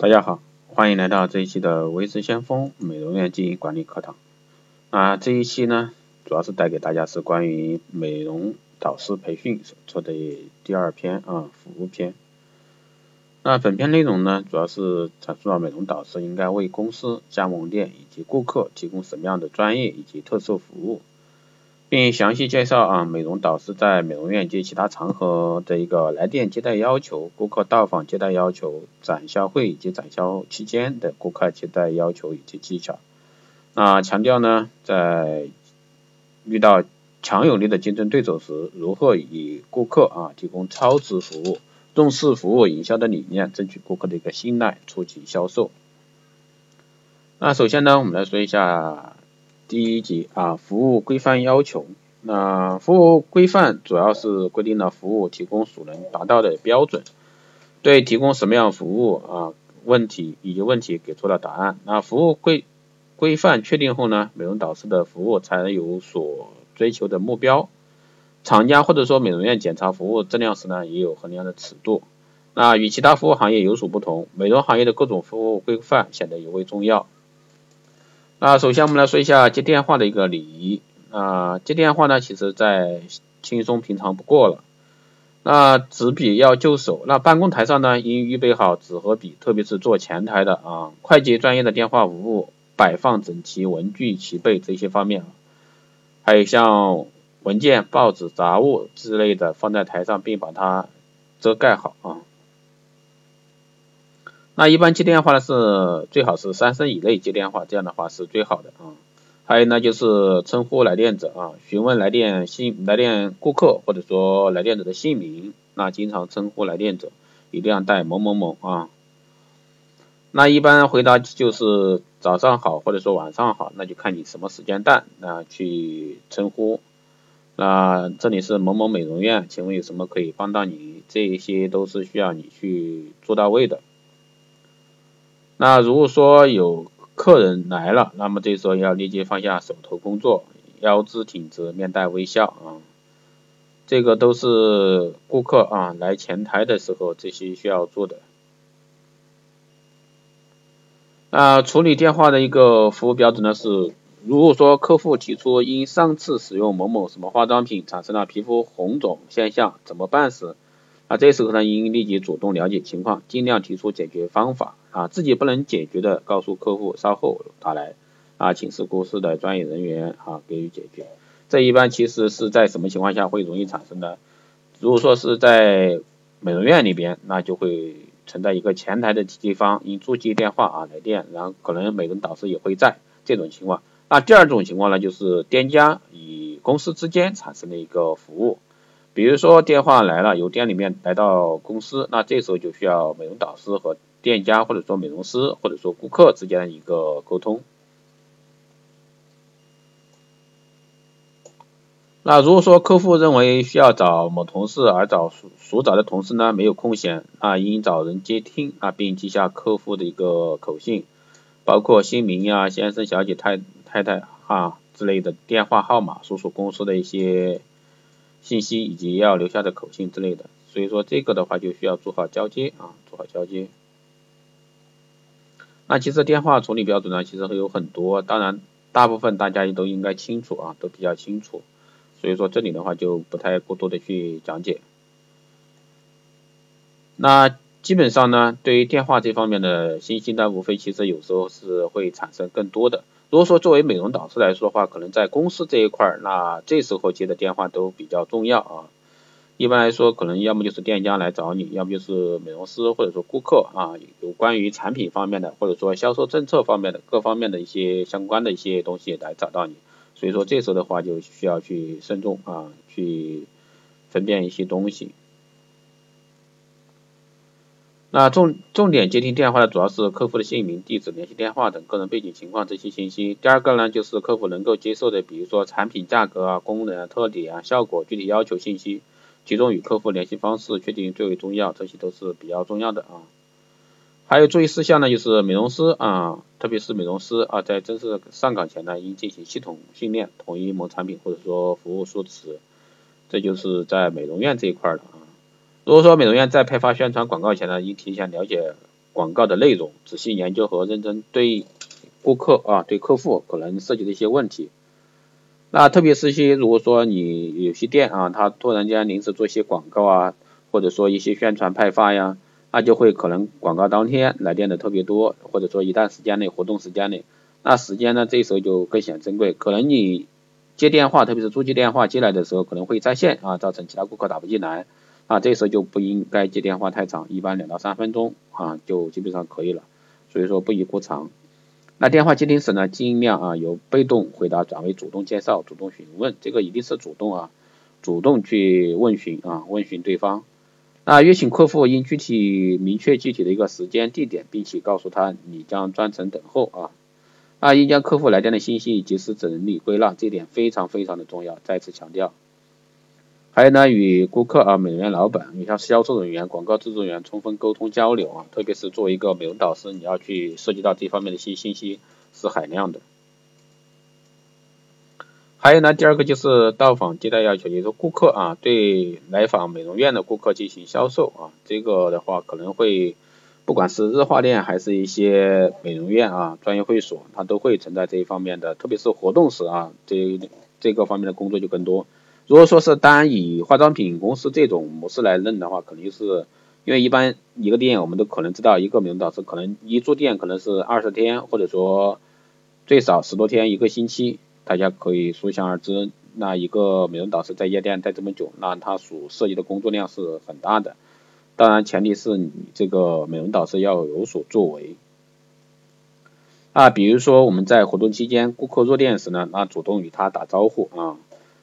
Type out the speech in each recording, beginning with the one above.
大家好，欢迎来到这一期的微知先锋美容院经营管理课堂。啊，这一期呢，主要是带给大家是关于美容导师培训所做的第二篇啊，服务篇。那本篇内容呢，主要是阐述了美容导师应该为公司、加盟店以及顾客提供什么样的专业以及特色服务。并详细介绍啊，美容导师在美容院及其他场合的一个来电接待要求、顾客到访接待要求、展销会以及展销期间的顾客接待要求以及技巧。那，强调呢，在遇到强有力的竞争对手时，如何以顾客啊提供超值服务、重视服务营销的理念，争取顾客的一个信赖，促进销售。那首先呢，我们来说一下。第一节啊，服务规范要求。那服务规范主要是规定了服务提供所能达到的标准，对提供什么样服务啊问题以及问题给出了答案。那服务规规范确定后呢，美容导师的服务才能有所追求的目标。厂家或者说美容院检查服务质量时呢，也有衡量的尺度。那与其他服务行业有所不同，美容行业的各种服务规范显得尤为重要。那首先我们来说一下接电话的一个礼仪。啊，接电话呢，其实再轻松平常不过了。那纸笔要就手，那办公台上呢，应预备好纸和笔，特别是做前台的啊，快捷专业的电话服务，摆放整齐，文具齐备这些方面。还有像文件、报纸、杂物之类的放在台上，并把它遮盖好啊。那一般接电话呢是最好是三声以内接电话，这样的话是最好的啊。还有呢就是称呼来电者啊，询问来电姓来电顾客或者说来电者的姓名，那经常称呼来电者一定要带某某某啊。那一般回答就是早上好或者说晚上好，那就看你什么时间段那去称呼。那这里是某某美容院，请问有什么可以帮到你？这一些都是需要你去做到位的。那如果说有客人来了，那么这时候要立即放下手头工作，腰肢挺直，面带微笑啊，这个都是顾客啊来前台的时候这些需要做的。那，处理电话的一个服务标准呢是，如果说客户提出因上次使用某某什么化妆品产生了皮肤红肿现象，怎么办时？啊，这时候呢，应立即主动了解情况，尽量提出解决方法啊，自己不能解决的，告诉客户稍后打来啊，请示公司的专业人员啊给予解决。这一般其实是在什么情况下会容易产生的？如果说是在美容院里边，那就会存在一个前台的地方因座机电话啊来电，然后可能美容导师也会在这种情况。那第二种情况呢，就是店家与公司之间产生的一个服务。比如说电话来了，由店里面来到公司，那这时候就需要美容导师和店家或者说美容师或者说顾客之间的一个沟通。那如果说客户认为需要找某同事而找所所找的同事呢没有空闲，那应找人接听啊，并记下客户的一个口信，包括姓名呀、先生、小姐、太太太啊之类的电话号码，所属公司的一些。信息以及要留下的口信之类的，所以说这个的话就需要做好交接啊，做好交接。那其实电话处理标准呢，其实会有很多，当然大部分大家都应该清楚啊，都比较清楚，所以说这里的话就不太过多的去讲解。那基本上呢，对于电话这方面的信息呢，无非其实有时候是会产生更多的。如果说作为美容导师来说的话，可能在公司这一块儿，那这时候接的电话都比较重要啊。一般来说，可能要么就是店家来找你，要么就是美容师或者说顾客啊，有关于产品方面的，或者说销售政策方面的各方面的一些相关的一些东西来找到你。所以说这时候的话就需要去慎重啊，去分辨一些东西。那重重点接听电话的主要是客户的姓名、地址、联系电话等个人背景情况这些信息。第二个呢，就是客户能够接受的，比如说产品价格啊、功能啊、特点啊、效果、具体要求信息，其中与客户联系方式确定最为重要，这些都是比较重要的啊。还有注意事项呢，就是美容师啊，特别是美容师啊，在正式上岗前呢，应进行系统训练，统一某产品或者说服务说辞，这就是在美容院这一块的啊。如果说美容院在派发宣传广告前呢，应提前了解广告的内容，仔细研究和认真对顾客啊，对客户可能涉及的一些问题。那特别是一些如果说你有些店啊，他突然间临时做一些广告啊，或者说一些宣传派发呀，那就会可能广告当天来电的特别多，或者说一段时间内活动时间内，那时间呢这时候就更显珍贵。可能你接电话，特别是座机电话接来的时候，可能会在线啊，造成其他顾客打不进来，啊这时候就不应该接电话太长，一般两到三分钟啊就基本上可以了，所以说不宜过长。那电话接听时呢，尽量啊由被动回答转为主动介绍、主动询问，这个一定是主动啊，主动去问询啊，问询对方。那约请客户应具体明确具体的一个时间地点，并且告诉他你将专程等候啊。啊，应将客户来电的信息及时整理归纳，这点非常非常的重要，再次强调。还有呢，与顾客啊、美容院老板、你像销售人员、广告制作人员充分沟通交流啊，特别是作为一个美容导师，你要去涉及到这方面的一些信息是海量的。还有呢，第二个就是到访接待要求，也就是顾客啊对来访美容院的顾客进行销售啊，这个的话可能会不管是日化店还是一些美容院啊、专业会所，它都会存在这一方面的，特别是活动时啊，这这个方面的工作就更多。如果说是单以化妆品公司这种模式来认的话，肯定是因为一般一个店我们都可能知道，一个美容导师可能一住店可能是二十天，或者说最少十多天一个星期，大家可以可想而知，那一个美容导师在夜店待这么久，那他所涉及的工作量是很大的。当然前提是你这个美容导师要有所作为。啊，比如说我们在活动期间，顾客入店时呢，那主动与他打招呼啊。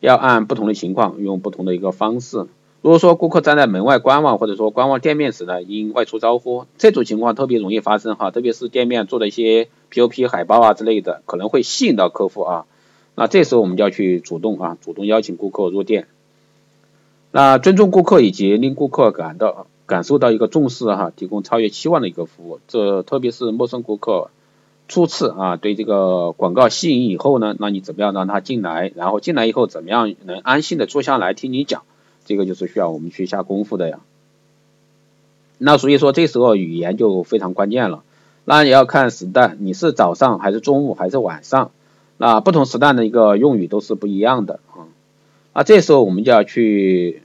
要按不同的情况用不同的一个方式。如果说顾客站在门外观望，或者说观望店面时呢，应外出招呼。这种情况特别容易发生哈，特别是店面做的一些 POP 海报啊之类的，可能会吸引到客户啊。那这时候我们就要去主动啊，主动邀请顾客入店。那尊重顾客以及令顾客感到感受到一个重视哈，提供超越期望的一个服务。这特别是陌生顾客。初次啊，对这个广告吸引以后呢，那你怎么样让他进来？然后进来以后怎么样能安心的坐下来听你讲？这个就是需要我们去下功夫的呀。那所以说这时候语言就非常关键了。那也要看时段，你是早上还是中午还是晚上？那不同时段的一个用语都是不一样的啊。那这时候我们就要去。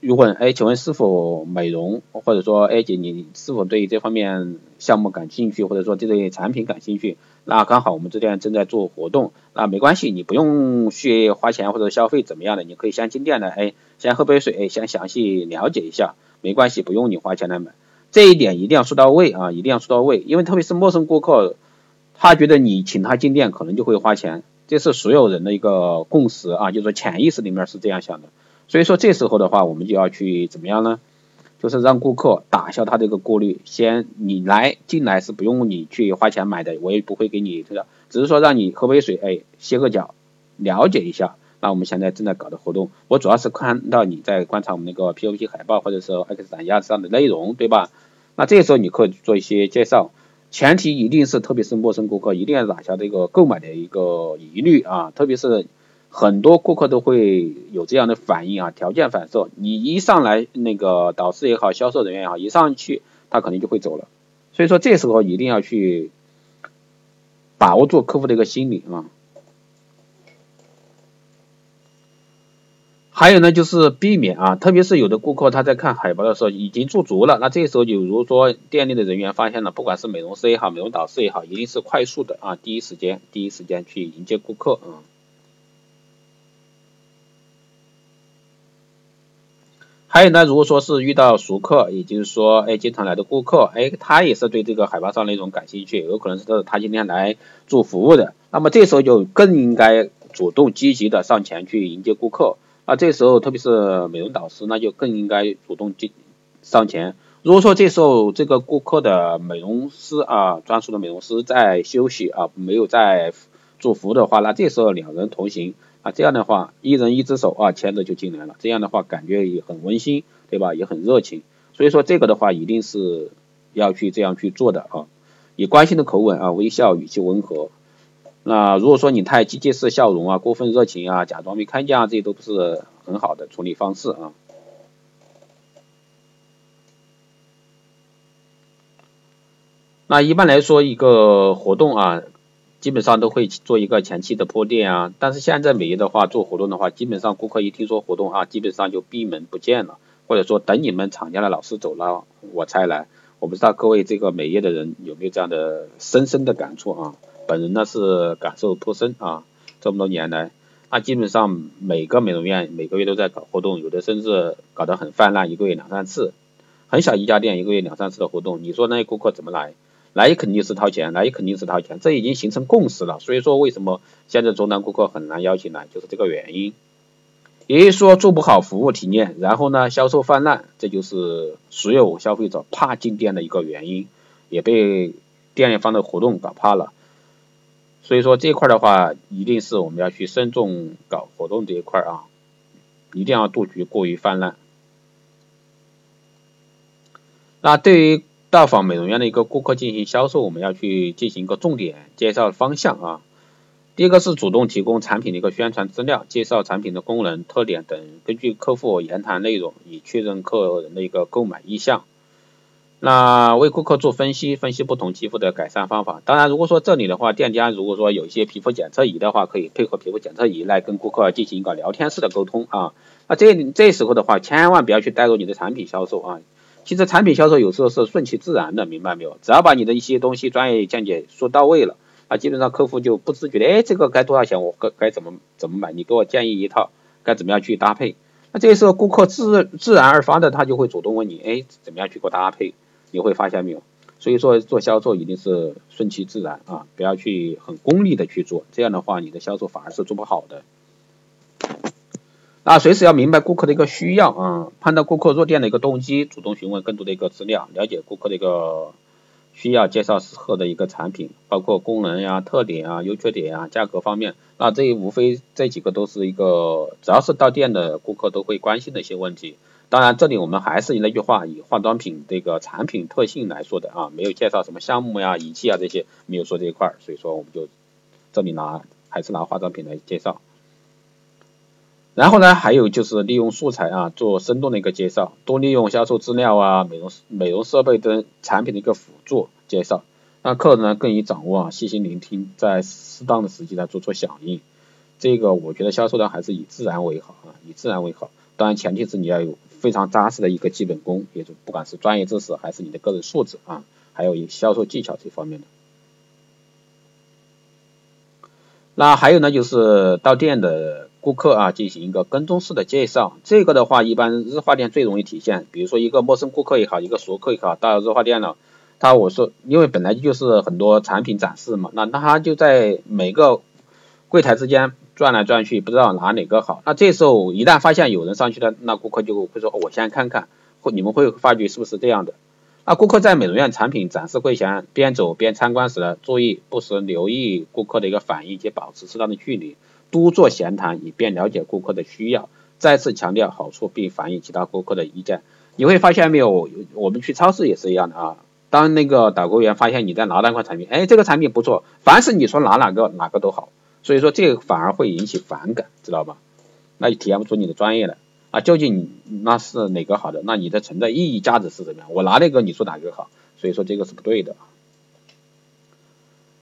如果哎，请问是否美容，或者说哎姐你是否对这方面项目感兴趣，或者说这类产品感兴趣？那刚好我们这边正在做活动，那没关系，你不用去花钱或者消费怎么样的，你可以先进店的，哎，先喝杯水，哎，先详细了解一下，没关系，不用你花钱来买，这一点一定要说到位啊，一定要说到位，因为特别是陌生顾客，他觉得你请他进店可能就会花钱，这是所有人的一个共识啊，就是潜意识里面是这样想的。所以说这时候的话，我们就要去怎么样呢？就是让顾客打消他这个顾虑，先你来进来是不用你去花钱买的，我也不会给你这个，只是说让你喝杯水，哎，歇个脚，了解一下。那我们现在正在搞的活动，我主要是看到你在观察我们那个 POP 海报或者是 X 展架上的内容，对吧？那这时候你可以做一些介绍，前提一定是特别是陌生顾客一定要打消这个购买的一个疑虑啊，特别是。很多顾客都会有这样的反应啊，条件反射。你一上来，那个导师也好，销售人员也好，一上去他肯定就会走了。所以说这时候一定要去把握住客户的一个心理啊。还有呢，就是避免啊，特别是有的顾客他在看海报的时候已经驻足了，那这时候就如说店内的人员发现了，不管是美容师也好，美容导师也好，一定是快速的啊，第一时间第一时间去迎接顾客啊。还有呢，如果说是遇到熟客，也就是说，哎，经常来的顾客，哎，他也是对这个海报上内容感兴趣，有可能是他今天来做服务的，那么这时候就更应该主动积极的上前去迎接顾客。那这时候，特别是美容导师，那就更应该主动进上前。如果说这时候这个顾客的美容师啊，专属的美容师在休息啊，没有在做服务的话，那这时候两人同行。啊，这样的话，一人一只手啊，牵着就进来了。这样的话，感觉也很温馨，对吧？也很热情。所以说，这个的话，一定是要去这样去做的啊。以关心的口吻啊，微笑，语气温和。那如果说你太机械式笑容啊，过分热情啊，假装没看见啊，这些都不是很好的处理方式啊。那一般来说，一个活动啊，基本上都会做一个前期的铺垫啊。但是现在美业的话，做活动的话，基本上顾客一听说活动啊，基本上就闭门不见了，或者说等你们厂家的老师走了，我才来。我不知道各位这个美业的人有没有这样的深深的感触啊？本人呢是感受颇深啊，这么多年来，那基本上每个美容院每个月都在搞活动，有的甚至搞得很泛滥，一个月两三次，很小一家店一个月两三次的活动，你说那些顾客怎么来？来肯定是掏钱，来肯定是掏钱，这已经形成共识了。所以说，为什么现在终端顾客很难邀请来，就是这个原因。也就是说，做不好服务体验，然后呢，销售泛滥，这就是所有消费者怕进店的一个原因，也被店里方的活动搞怕了。所以说这一块的话，一定是我们要去慎重搞活动这一块啊，一定要杜绝过于泛滥。那对于到访美容院的一个顾客进行销售，我们要去进行一个重点介绍方向啊。第一个是主动提供产品的一个宣传资料，介绍产品的功能、特点等，根据客户言谈内容，以确认客人的一个购买意向。那为顾客做分析，分析不同肌肤的改善方法。当然，如果说这里的话，店家如果说有一些皮肤检测仪的话，可以配合皮肤检测仪来跟顾客进行一个聊天式的沟通啊。那这这时候的话，千万不要去带入你的产品销售啊。其实产品销售有时候是顺其自然的，明白没有？只要把你的一些东西专业见解说到位了，啊，基本上客户就不自觉的，哎，这个该多少钱？我该该怎么怎么买？你给我建议一套，该怎么样去搭配？那这个时候顾客自自然而发的，他就会主动问你，哎，怎么样去给我搭配？你会发现没有？所以说做销售一定是顺其自然啊，不要去很功利的去做，这样的话你的销售反而是做不好的。那随时要明白顾客的一个需要啊，判断顾客入店的一个动机，主动询问更多的一个资料，了解顾客的一个需要，介绍适合的一个产品，包括功能呀、特点啊、优缺点啊、价格方面，那这无非这几个都是一个只要是到店的顾客都会关心的一些问题。当然，这里我们还是那句话，以化妆品这个产品特性来说的啊，没有介绍什么项目呀、仪器啊这些，没有说这一块，所以说我们就这里拿还是拿化妆品来介绍。然后呢，还有就是利用素材啊，做生动的一个介绍，多利用销售资料啊、美容美容设备等产品的一个辅助介绍，让客人呢更易掌握啊，细心聆听，在适当的时机来做出响应。这个我觉得销售呢还是以自然为好啊，以自然为好。当然前提是你要有非常扎实的一个基本功，也就不管是专业知识还是你的个人素质啊，还有销售技巧这方面的。那还有呢，就是到店的。顾客啊，进行一个跟踪式的介绍，这个的话，一般日化店最容易体现。比如说一个陌生顾客也好，一个熟客也好，到日化店了，他我说，因为本来就是很多产品展示嘛，那他就在每个柜台之间转来转去，不知道拿哪个好。那这时候一旦发现有人上去了，那顾客就会说，我先看看，或你们会发觉是不是这样的？那顾客在美容院产品展示柜前边走边参观时呢，注意不时留意顾客的一个反应及保持适当的距离。多做闲谈，以便了解顾客的需要，再次强调好处，并反映其他顾客的意见。你会发现没有，我们去超市也是一样的啊。当那个导购员发现你在拿那款产品，哎，这个产品不错，凡是你说拿哪个哪个都好，所以说这个反而会引起反感，知道吧？那就体现不出你的专业了啊。究竟那是哪个好的？那你的存在意义价值是怎么样？我拿那个，你说哪个好？所以说这个是不对的。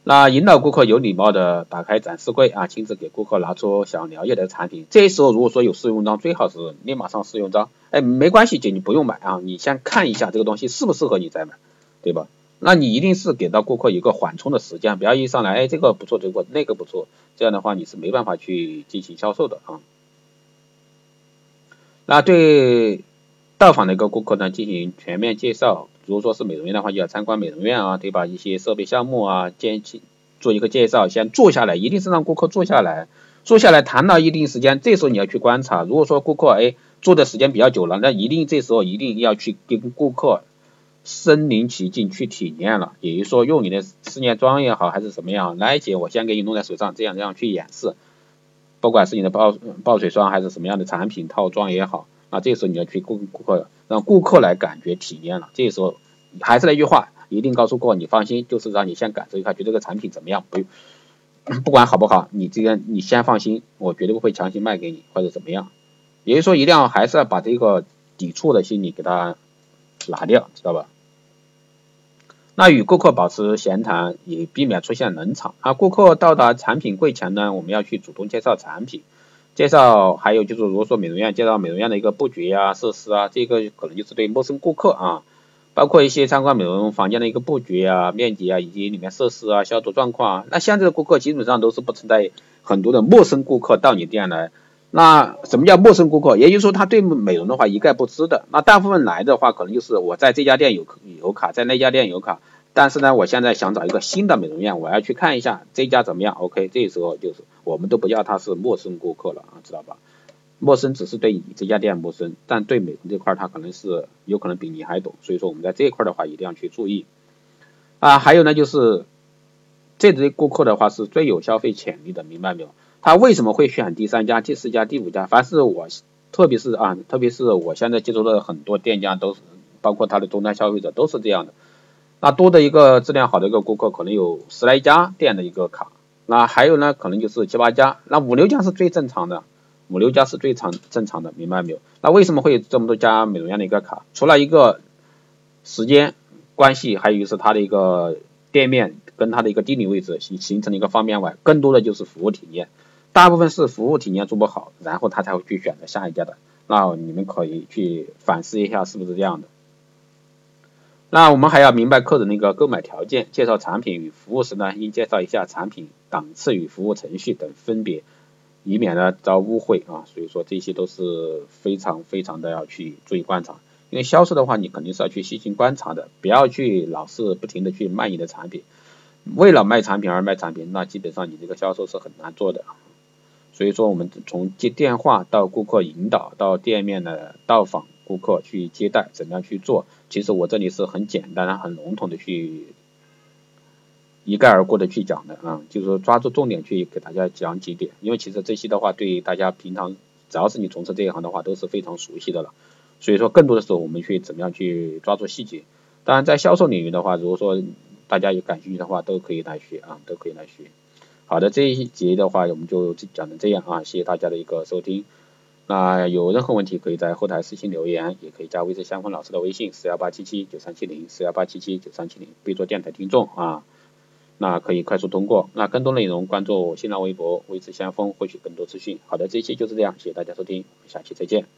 那引导顾客有礼貌的打开展示柜啊，亲自给顾客拿出想了解的产品。这时候如果说有试用装，最好是立马上试用装。哎，没关系，姐你不用买啊，你先看一下这个东西适不适合你再买，对吧？那你一定是给到顾客一个缓冲的时间，不要一上来，哎，这个不错，这个那个不错，这样的话你是没办法去进行销售的啊。那对到访的一个顾客呢，进行全面介绍。如果说是美容院的话，就要参观美容院啊，对吧？一些设备项目啊，建做一个介绍，先坐下来，一定是让顾客坐下来，坐下来谈到一定时间，这时候你要去观察。如果说顾客哎坐的时间比较久了，那一定这时候一定要去跟顾客身临其境去体验了，也就是说用你的试验装也好，还是什么样，来姐我先给你弄在手上，这样这样去演示，不管是你的爆爆水霜还是什么样的产品套装也好。啊，这时候你要去顾顾客，让顾客来感觉体验了。这时候还是那句话，一定告诉顾客，你放心，就是让你先感受一下，觉得这个产品怎么样，不用不管好不好，你这个你先放心，我绝对不会强行卖给你或者怎么样。也就是说，一定要还是要把这个抵触的心理给他拿掉，知道吧？那与顾客保持闲谈，也避免出现冷场。啊，顾客到达产品柜前呢，我们要去主动介绍产品，介绍还有就是如果说美容院介绍美容院的一个布局啊、设施啊，这个可能就是对陌生顾客啊，包括一些参观美容房间的一个布局啊、面积啊，以及里面设施啊、消毒状况啊。那现在的顾客基本上都是不存在很多的陌生顾客到你店来。那什么叫陌生顾客？也就是说他对美容的话一概不知的。那大部分来的话，可能就是我在这家店有有卡，在那家店有卡，但是呢，我现在想找一个新的美容院，我要去看一下这家怎么样。OK，这时候就是我们都不要他是陌生顾客了啊，知道吧？陌生只是对你这家店陌生，但对美容这块他可能是有可能比你还懂。所以说我们在这一块的话一定要去注意啊。还有呢，就是这类顾客的话是最有消费潜力的，明白没有？他为什么会选第三家、第四家、第五家？凡是我，特别是啊，特别是我现在接触的很多店家，都是包括他的终端消费者都是这样的。那多的一个质量好的一个顾客，可能有十来家店的一个卡，那还有呢，可能就是七八家，那五六家是最正常的，五六家是最常正常的，明白没有？那为什么会有这么多家美容院的一个卡？除了一个时间关系，还有就是它的一个店面跟它的一个地理位置形形成了一个方便外，更多的就是服务体验。大部分是服务体验做不好，然后他才会去选择下一家的。那你们可以去反思一下是不是这样的。那我们还要明白客人的一个购买条件，介绍产品与服务时呢，应介绍一下产品档次与服务程序等分别，以免呢遭误会啊。所以说这些都是非常非常的要去注意观察。因为销售的话，你肯定是要去细心观察的，不要去老是不停的去卖你的产品，为了卖产品而卖产品，那基本上你这个销售是很难做的。所以说，我们从接电话到顾客引导，到店面的到访顾客去接待，怎么样去做？其实我这里是很简单、很笼统的去一概而过的去讲的啊，就是说抓住重点去给大家讲几点。因为其实这些的话，对大家平常只要是你从事这一行的话，都是非常熟悉的了。所以说，更多的时候我们去怎么样去抓住细节。当然，在销售领域的话，如果说大家有感兴趣的话，都可以来学啊，都可以来学。好的，这一节的话我们就讲成这样啊，谢谢大家的一个收听。那有任何问题可以在后台私信留言，也可以加微信相锋老师的微信四幺八七七九三七零四幺八七七九三七零，备注电台听众啊，那可以快速通过。那更多内容关注新浪微博微之相锋，获取更多资讯。好的，这一期就是这样，谢谢大家收听，我们下期再见。